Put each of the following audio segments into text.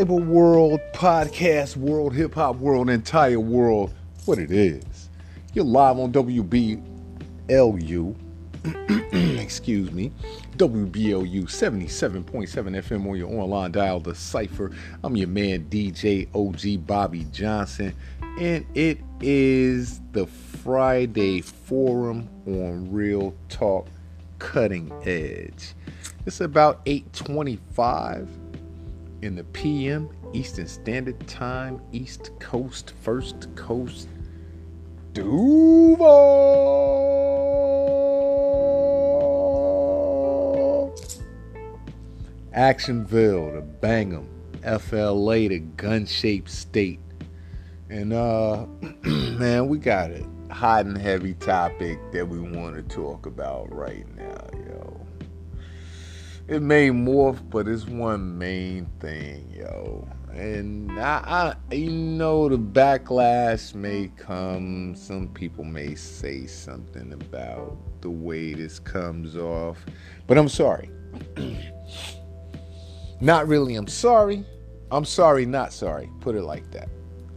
cyber world, podcast world, hip hop world, entire world, what it is. You're live on WBLU, excuse me, WBLU 77.7 FM on your online dial, The Cypher. I'm your man, DJ OG Bobby Johnson, and it is the Friday Forum on Real Talk Cutting Edge. It's about 825 in the PM, Eastern Standard Time, East Coast, First Coast, Duval, Actionville, the Bangham, FLA, the gun-shaped state, and uh, man, we got a hot and heavy topic that we want to talk about right now, it may morph, but it's one main thing, yo. And I, I, you know, the backlash may come. Some people may say something about the way this comes off, but I'm sorry. not really. I'm sorry. I'm sorry. Not sorry. Put it like that.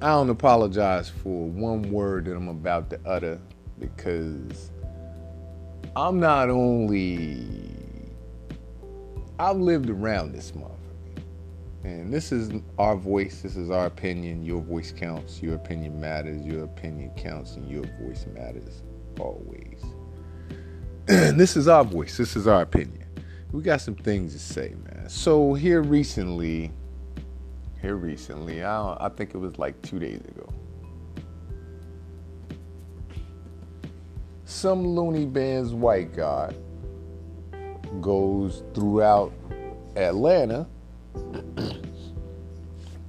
I don't apologize for one word that I'm about to utter because I'm not only I've lived around this motherfucker. And this is our voice, this is our opinion. Your voice counts, your opinion matters, your opinion counts, and your voice matters always. this is our voice, this is our opinion. We got some things to say, man. So here recently, here recently, I, I think it was like two days ago. Some loony band's white guy goes throughout Atlanta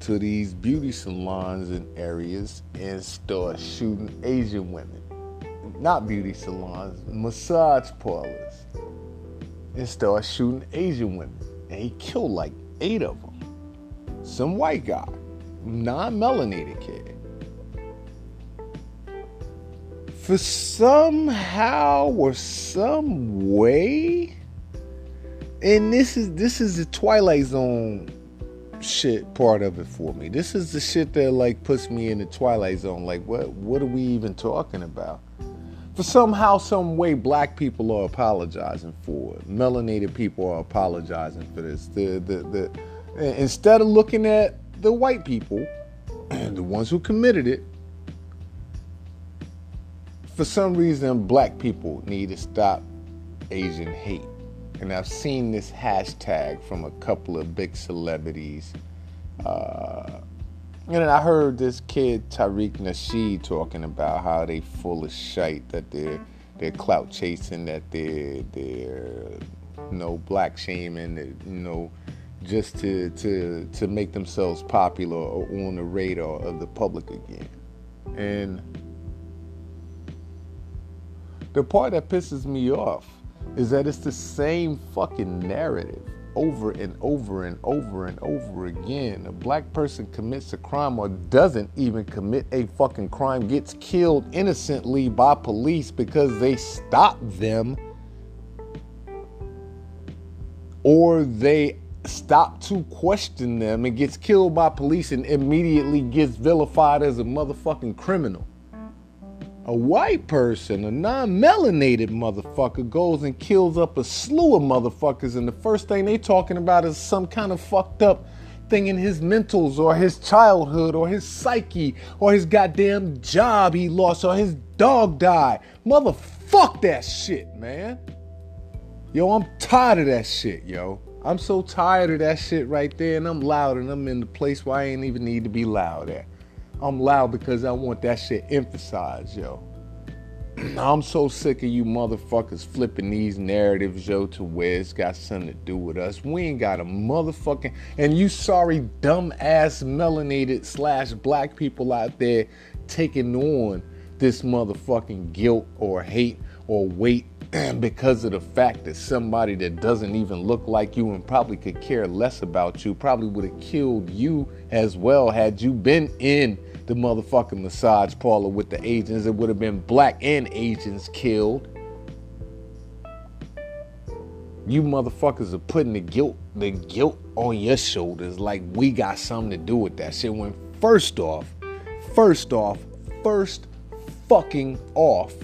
to these beauty salons and areas and starts shooting Asian women. Not beauty salons, massage parlors. And starts shooting Asian women. And he killed like eight of them. Some white guy, non melanated kid. For somehow or some way, and this is this is the Twilight Zone shit part of it for me. This is the shit that like puts me in the Twilight Zone. Like what what are we even talking about? For somehow, some way, black people are apologizing for it. Melanated people are apologizing for this. The the the instead of looking at the white people and the ones who committed it, for some reason, black people need to stop Asian hate and I've seen this hashtag from a couple of big celebrities. Uh, and I heard this kid Tariq Nasheed talking about how they full of shite, that they're they're clout chasing, that they're they're you know black shaming, you know, just to to to make themselves popular or on the radar of the public again. And the part that pisses me off is that it's the same fucking narrative over and over and over and over again. A black person commits a crime or doesn't even commit a fucking crime, gets killed innocently by police because they stop them or they stop to question them and gets killed by police and immediately gets vilified as a motherfucking criminal a white person, a non-melanated motherfucker, goes and kills up a slew of motherfuckers, and the first thing they talking about is some kind of fucked up thing in his mentals or his childhood or his psyche or his goddamn job he lost or his dog died. Motherfuck that shit, man. Yo, I'm tired of that shit, yo. I'm so tired of that shit right there, and I'm loud and I'm in the place where I ain't even need to be loud at. I'm loud because I want that shit emphasized, yo. I'm so sick of you motherfuckers flipping these narratives, yo, to where it's got something to do with us. We ain't got a motherfucking and you sorry dumb ass melanated slash black people out there taking on this motherfucking guilt or hate or weight because of the fact that somebody that doesn't even look like you and probably could care less about you probably would have killed you as well had you been in the motherfucking massage parlor with the agents. It would have been black and Asians killed. You motherfuckers are putting the guilt the guilt on your shoulders like we got something to do with that shit when first off, first off, first fucking off,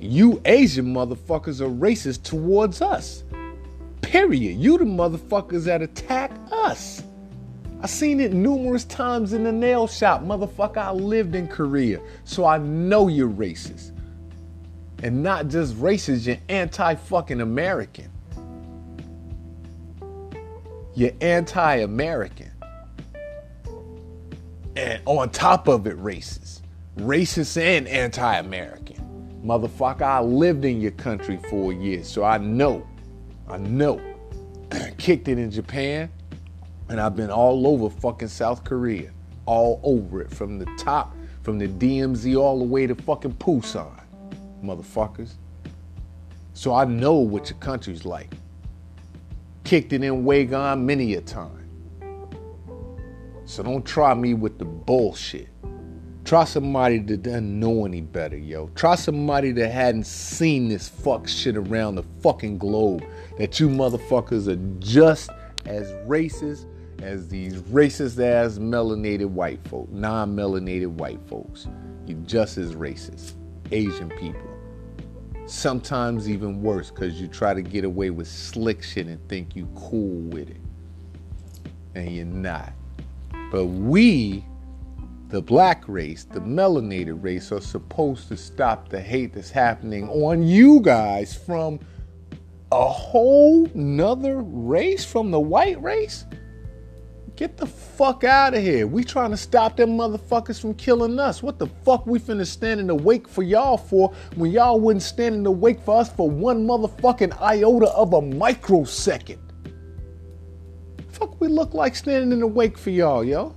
you Asian motherfuckers are racist towards us. Period. You the motherfuckers that attack us. I seen it numerous times in the nail shop. Motherfucker, I lived in Korea, so I know you're racist. And not just racist, you're anti fucking American. You're anti American. And on top of it, racist. Racist and anti American. Motherfucker, I lived in your country for years, so I know. I know. Kicked it in Japan, and I've been all over fucking South Korea. All over it. From the top, from the DMZ all the way to fucking Busan. Motherfuckers. So I know what your country's like. Kicked it in Waegwan many a time. So don't try me with the bullshit. Try somebody that doesn't know any better, yo. Try somebody that hadn't seen this fuck shit around the fucking globe. That you motherfuckers are just as racist as these racist ass melanated white folk, non melanated white folks. You're just as racist. Asian people. Sometimes even worse because you try to get away with slick shit and think you cool with it. And you're not. But we the black race, the melanated race, are supposed to stop the hate that's happening on you guys from a whole nother race, from the white race? Get the fuck out of here. We trying to stop them motherfuckers from killing us. What the fuck we finna stand in the wake for y'all for when y'all wouldn't stand in the wake for us for one motherfucking iota of a microsecond? Fuck we look like standing in the wake for y'all, yo?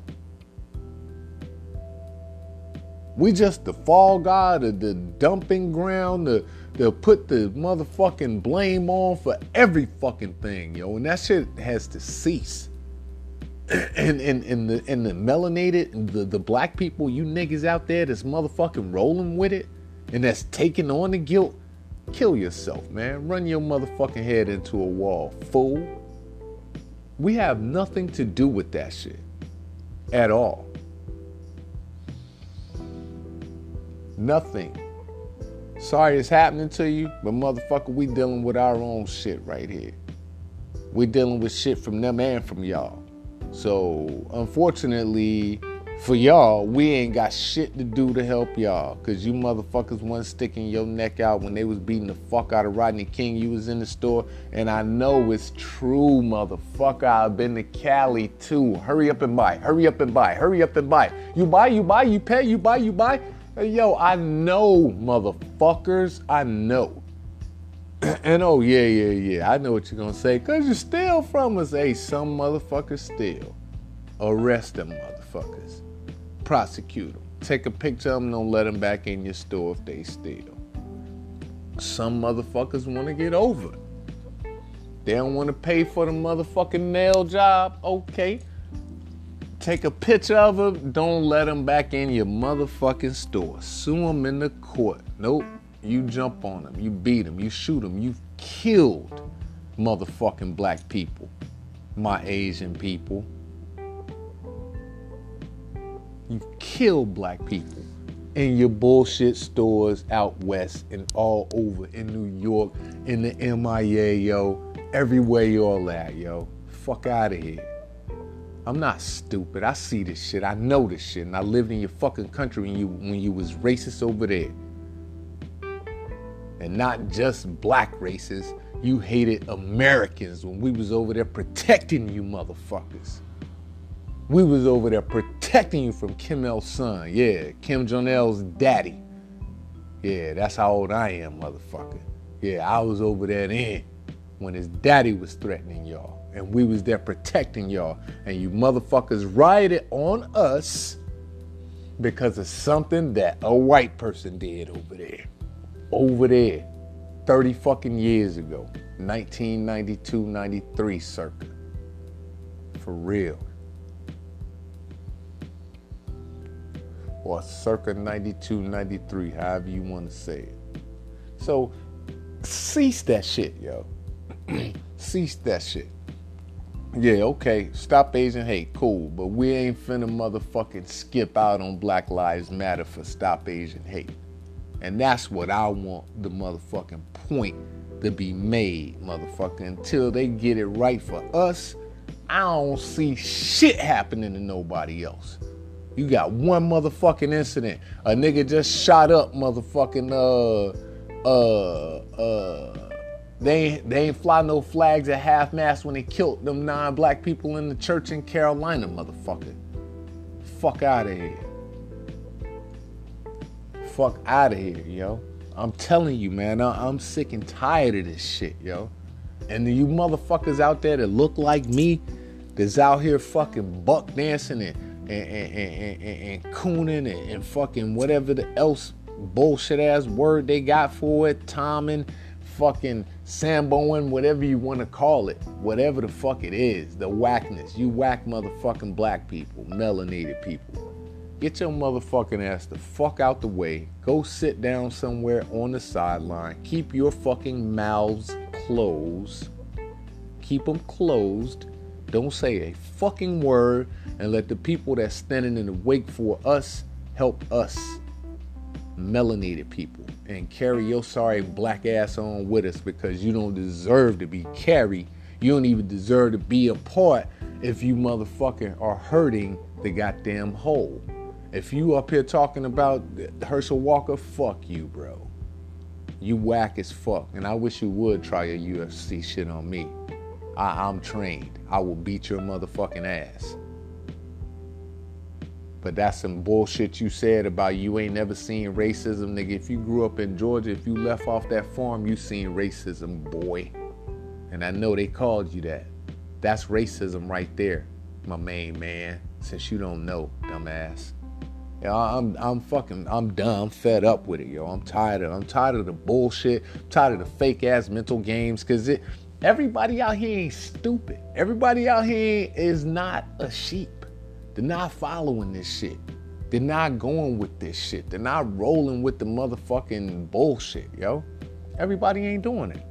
We just the fall guy, the, the dumping ground, the put the motherfucking blame on for every fucking thing, yo. And that shit has to cease. And and, and the and the melanated, the, the black people, you niggas out there that's motherfucking rolling with it and that's taking on the guilt, kill yourself, man. Run your motherfucking head into a wall, fool. We have nothing to do with that shit at all. Nothing. Sorry it's happening to you, but motherfucker, we dealing with our own shit right here. We dealing with shit from them and from y'all. So unfortunately for y'all, we ain't got shit to do to help y'all. Cause you motherfuckers wasn't sticking your neck out when they was beating the fuck out of Rodney King. You was in the store. And I know it's true, motherfucker. I've been to Cali too. Hurry up and buy. Hurry up and buy. Hurry up and buy. You buy, you buy, you pay, you buy, you buy. Yo, I know, motherfuckers. I know. And oh, yeah, yeah, yeah. I know what you're to say. Because you steal from us. Hey, some motherfuckers steal. Arrest them motherfuckers. Prosecute them. Take a picture of them. Don't let them back in your store if they steal. Some motherfuckers want to get over. They don't want to pay for the motherfucking nail job. Okay. Take a picture of them. Don't let them back in your motherfucking store. Sue them in the court. Nope. You jump on them, You beat them, You shoot them, You've killed motherfucking black people. My Asian people. You've killed black people in your bullshit stores out west and all over in New York, in the MIA, yo. Everywhere y'all at, yo. Fuck out of here. I'm not stupid. I see this shit. I know this shit. And I lived in your fucking country when you when you was racist over there. And not just black races. You hated Americans when we was over there protecting you motherfuckers. We was over there protecting you from Kim Il Sung. Yeah, Kim Jong Il's daddy. Yeah, that's how old I am, motherfucker. Yeah, I was over there then when his daddy was threatening y'all and we was there protecting y'all and you motherfuckers rioted on us because of something that a white person did over there over there 30 fucking years ago 1992 93 circa for real or circa 92 93 however you want to say it so cease that shit yo Cease that shit. Yeah, okay, stop Asian hate, cool, but we ain't finna motherfucking skip out on Black Lives Matter for stop Asian hate. And that's what I want the motherfucking point to be made, motherfucker. Until they get it right for us, I don't see shit happening to nobody else. You got one motherfucking incident. A nigga just shot up motherfucking uh uh uh they ain't, they ain't fly no flags at half mast when they killed them nine black people in the church in Carolina, motherfucker. Fuck out of here. Fuck out of here, yo. I'm telling you, man, I'm sick and tired of this shit, yo. And you motherfuckers out there that look like me, that's out here fucking buck dancing and and, and, and, and, and cooning and, and fucking whatever the else bullshit ass word they got for it, Tommen, fucking Samboing, whatever you want to call it, whatever the fuck it is, the whackness. You whack motherfucking black people, melanated people. Get your motherfucking ass the fuck out the way. Go sit down somewhere on the sideline. Keep your fucking mouths closed. Keep them closed. Don't say a fucking word and let the people that's standing in the wake for us help us, melanated people, and carry your sorry black ass on with us because you don't deserve to be carried. You don't even deserve to be a part if you motherfucking are hurting the goddamn whole. If you up here talking about Herschel Walker, fuck you, bro. You whack as fuck. And I wish you would try your UFC shit on me. I, I'm trained. I will beat your motherfucking ass. But that's some bullshit you said about you ain't never seen racism, nigga. If you grew up in Georgia, if you left off that farm, you seen racism, boy. And I know they called you that. That's racism right there, my main man. Since you don't know, dumbass. Yo, I'm I'm fucking I'm done. I'm fed up with it, yo. I'm tired of I'm tired of the bullshit. I'm tired of the fake ass mental games. Cause it everybody out here ain't stupid. Everybody out here is not a sheep. They're not following this shit. They're not going with this shit. They're not rolling with the motherfucking bullshit, yo. Everybody ain't doing it.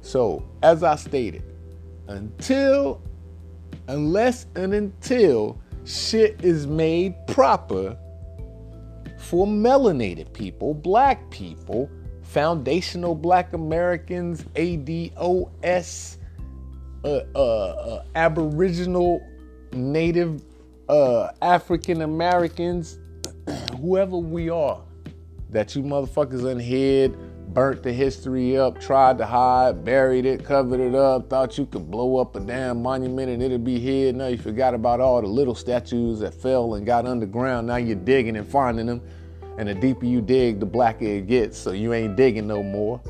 So, as I stated, until, unless and until shit is made proper for melanated people, black people, foundational black Americans, ADOS, uh, uh, uh, Aboriginal, Native, uh, African Americans, whoever we are, that you motherfuckers unhid, burnt the history up, tried to hide, buried it, covered it up, thought you could blow up a damn monument and it'd be hid. Now you forgot about all the little statues that fell and got underground. Now you're digging and finding them. And the deeper you dig, the blacker it gets. So you ain't digging no more.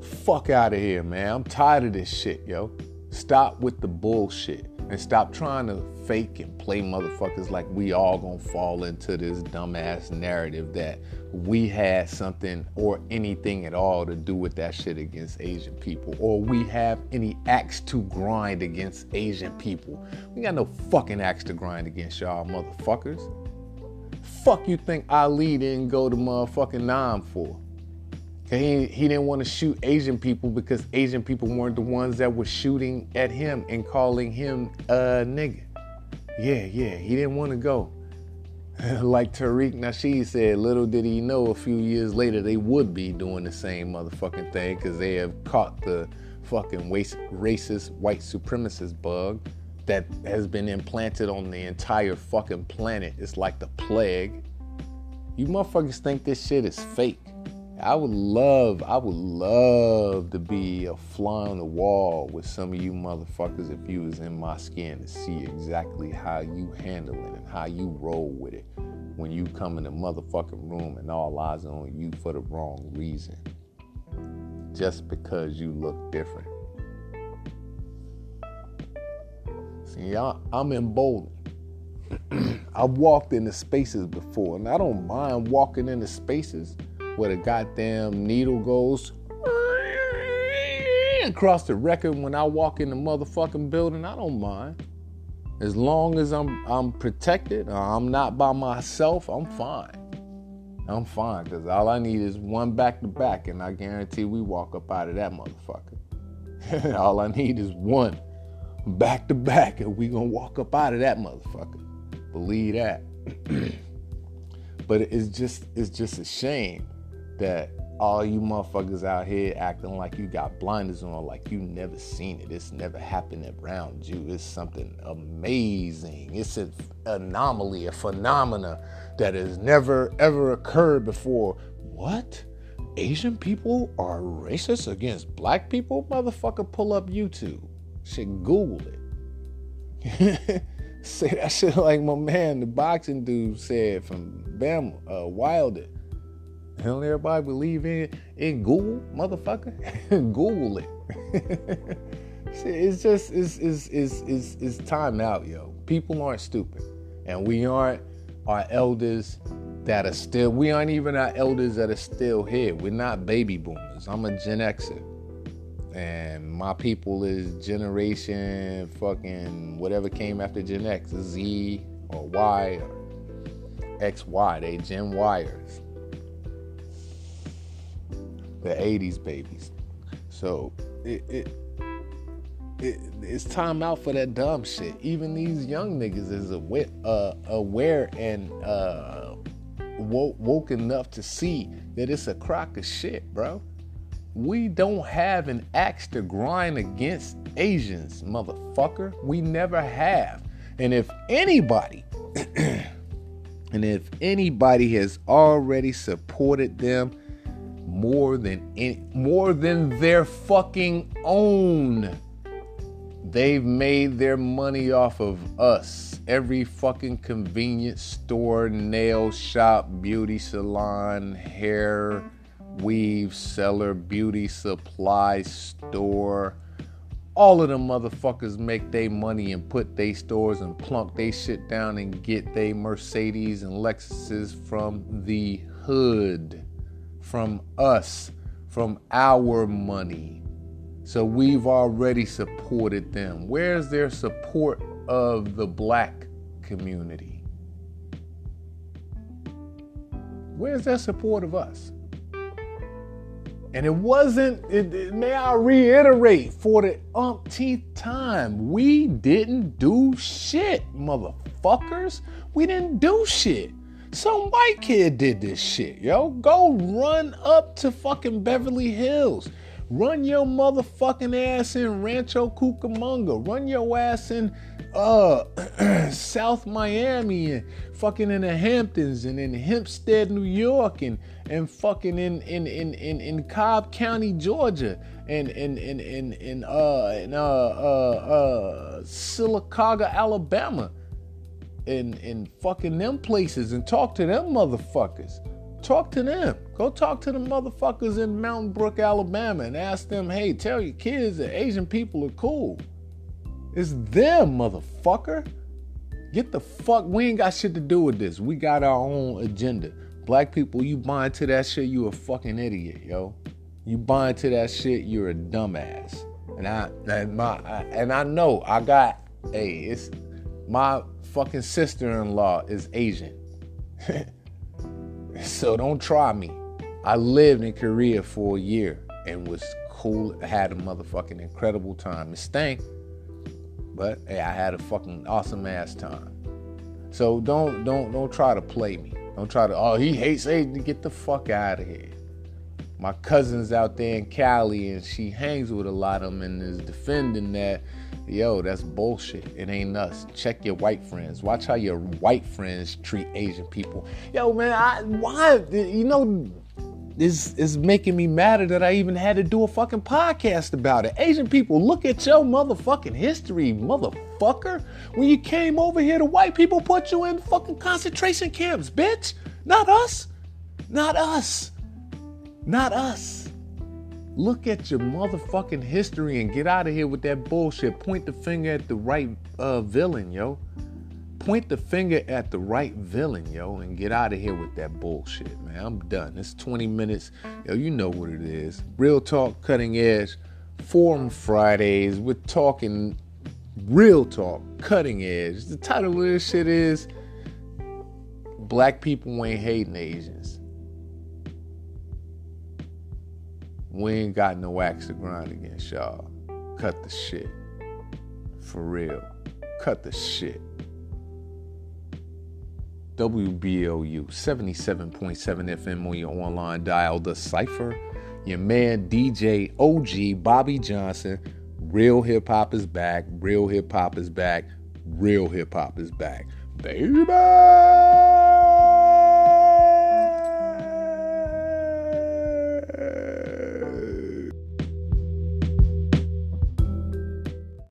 Fuck out of here, man. I'm tired of this shit, yo. Stop with the bullshit and stop trying to fake and play motherfuckers like we all gonna fall into this dumbass narrative that we had something or anything at all to do with that shit against Asian people, or we have any axe to grind against Asian people. We got no fucking axe to grind against y'all motherfuckers. Fuck you think Ali didn't go to motherfucking Nam for? He, he didn't want to shoot Asian people because Asian people weren't the ones that were shooting at him and calling him a nigga. Yeah, yeah, he didn't want to go. like Tariq Nasheed said, little did he know a few years later they would be doing the same motherfucking thing because they have caught the fucking racist white supremacist bug that has been implanted on the entire fucking planet. It's like the plague. You motherfuckers think this shit is fake. I would love, I would love to be a fly on the wall with some of you motherfuckers if you was in my skin to see exactly how you handle it and how you roll with it when you come in the motherfucking room and all eyes on you for the wrong reason. Just because you look different. See, I'm emboldened. I've walked into spaces before, and I don't mind walking into spaces where the goddamn needle goes across the record when I walk in the motherfucking building. I don't mind. As long as I'm I'm protected, uh, I'm not by myself, I'm fine. I'm fine because all I need is one back to back, and I guarantee we walk up out of that motherfucker. all I need is one back to back, and we gonna walk up out of that motherfucker. Believe that. but it's just it's just a shame that all you motherfuckers out here acting like you got blinders on, like you never seen it. It's never happened around you. It's something amazing. It's an anomaly, a phenomena that has never ever occurred before. What? Asian people are racist against black people? Motherfucker, pull up YouTube. Shit, Google it. Say that shit like my man, the boxing dude said from Bam uh, Wilder. Don't everybody believe in in Google, motherfucker? Google it. it's just it's, it's it's it's it's time out, yo. People aren't stupid, and we aren't our elders that are still. We aren't even our elders that are still here. We're not baby boomers. I'm a Gen Xer, and my people is generation fucking whatever came after Gen X, Z or Y or XY. They Gen Yers the 80s babies. So it, it, it, it's time out for that dumb shit. Even these young niggas is aware, uh, aware and uh, woke, woke enough to see that it's a crock of shit, bro. We don't have an axe to grind against Asians, motherfucker. We never have. And if anybody, and if anybody has already supported them more than any, more than their fucking own. They've made their money off of us. Every fucking convenience store, nail shop, beauty salon, hair weave seller, beauty supply store. All of them motherfuckers make their money and put their stores and plunk they shit down and get their Mercedes and Lexuses from the hood from us, from our money. So we've already supported them. Where's their support of the black community? Where's their support of us? And it wasn't, it, it, may I reiterate for the umpteenth time, we didn't do shit, motherfuckers. We didn't do shit. Some white kid did this shit, yo. Go run up to fucking Beverly Hills. Run your motherfucking ass in Rancho Cucamonga. Run your ass in uh South Miami and fucking in the Hamptons and in Hempstead, New York and and fucking in in in in, in Cobb County, Georgia and in in in in uh in uh uh uh Sylacauga, Alabama in in fucking them places and talk to them motherfuckers. Talk to them. Go talk to the motherfuckers in Mountain Brook, Alabama, and ask them, hey, tell your kids that Asian people are cool. It's them, motherfucker. Get the fuck. We ain't got shit to do with this. We got our own agenda. Black people, you buy into that shit, you a fucking idiot, yo. You buy into that shit, you're a dumbass. And I and my I, and I know I got hey, it's my fucking sister-in-law is Asian. so don't try me. I lived in Korea for a year and was cool, had a motherfucking incredible time. It stank, but hey, I had a fucking awesome ass time. So don't don't don't try to play me. Don't try to oh he hates Asian. Get the fuck out of here. My cousin's out there in Cali and she hangs with a lot of them and is defending that Yo, that's bullshit. It ain't us. Check your white friends. Watch how your white friends treat Asian people. Yo, man, I, why? You know, this is making me madder that I even had to do a fucking podcast about it. Asian people, look at your motherfucking history, motherfucker. When you came over here, the white people put you in fucking concentration camps, bitch. Not us. Not us. Not us. Look at your motherfucking history and get out of here with that bullshit. Point the finger at the right uh, villain, yo. Point the finger at the right villain, yo, and get out of here with that bullshit, man. I'm done. It's 20 minutes. Yo, you know what it is. Real talk, cutting edge. Forum Fridays. We're talking real talk, cutting edge. The title of this shit is Black People Ain't Hating Asians. We ain't got no axe to grind against y'all. Cut the shit. For real. Cut the shit. WBLU 77.7 FM on your online dial. The Cypher. Your man DJ OG Bobby Johnson. Real hip hop is back. Real hip hop is back. Real hip hop is back. Baby!